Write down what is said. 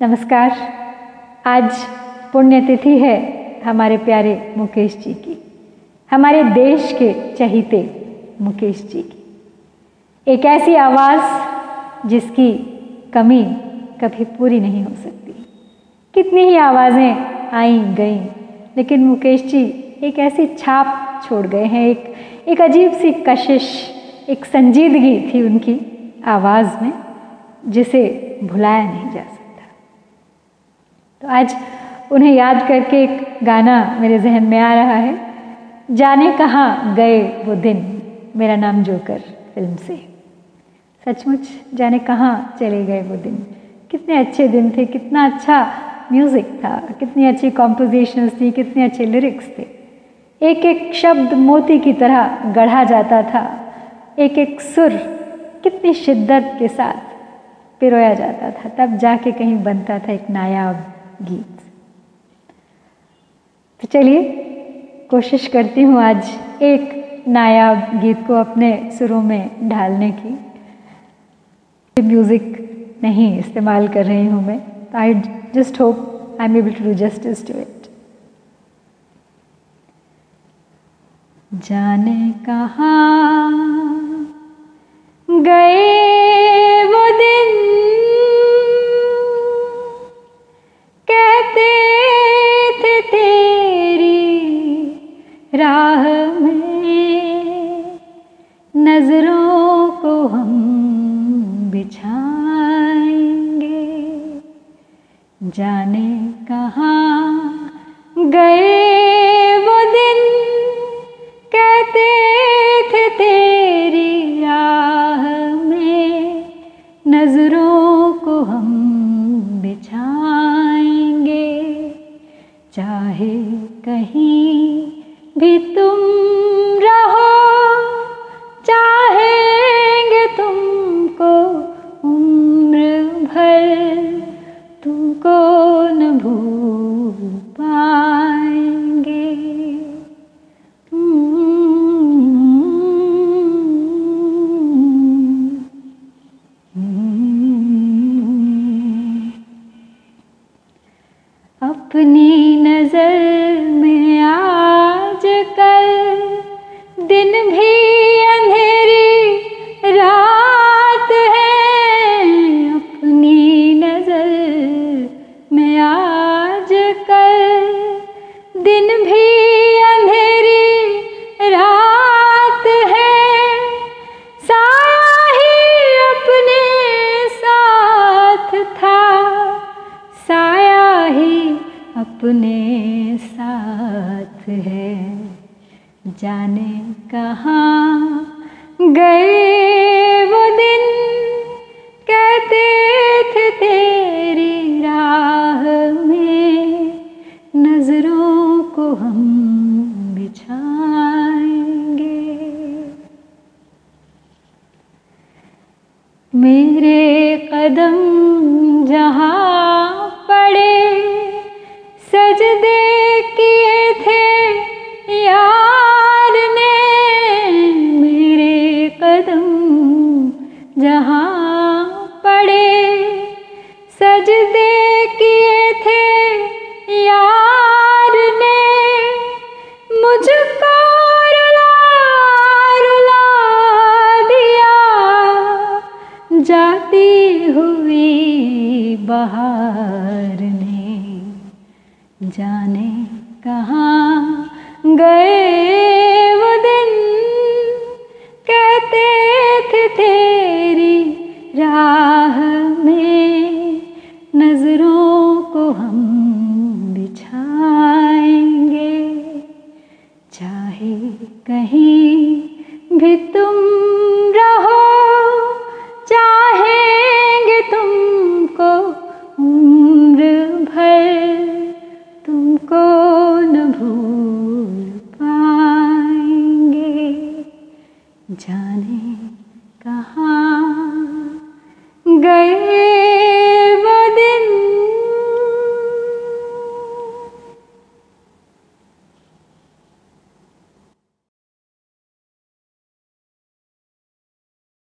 नमस्कार। आज पुण्यतिथि है हमारे प्यारे मुकेश जी की। हमारे देश के चहीते मुकेश जी की। एक ऐसी आवाज़ जिसकी कमी कभी पूरी नहीं हो सकती। कितनी ही आवाज़ें आई गई, लेकिन मुकेश जी एक ऐसी छाप छोड़ गए हैं। एक एक अजीब सी कशिश, एक संजीदगी थी उनकी आवाज़ में, जिसे भुलाया नहीं जा सकता तो आज उन्हें याद करके एक गाना मेरे जहन में आ रहा है। जाने कहाँ गए वो दिन, मेरा नाम जोकर फ़िल्म से। सचमुच जाने कहाँ चले गए वो दिन। कितने अच्छे दिन थे, कितना अच्छा म्यूज़िक था, कितनी अच्छी कॉम्पोजिशंस थी, कितने अच्छे लिरिक्स थे। एक एक शब्द मोती की तरह गढ़ा जाता था। एक एक सुर कितनी शिद्दत के साथ पिरोया जाता था। तब जाके कहीं बनता था एक नायाब। गीत। तो चलिए, कोशिश करती हूँ आज एक नायाब गीत को अपने सुरों में ढालने की। म्यूज़िक नहीं इस्तेमाल कर रही हूँ मैं। I just hope I am able to do justice to it जाने कहाँ राह में नज़रों को हम बिछाएँगे। जाने कहाँ गए वो दिन? कहते थे तेरी राह में नज़रों को हम बिछाएँगे। चाहे कहीं अपनी नज़र में आज कल दिन भी अंधेरी, रात है। अपनी नज़र में आज कल दिन भी अपने साथ है। जाने कहाँ गए वो दिन? कहते थे तेरी राह में नज़रों को हम बिछाएँगे। मेरे कदम जहाँ जहाँ पड़े सजदे किए थे यार ने, मुझको जाती हुई बहार ने, जाने कहाँ गए वो दिन। कहते थे राह में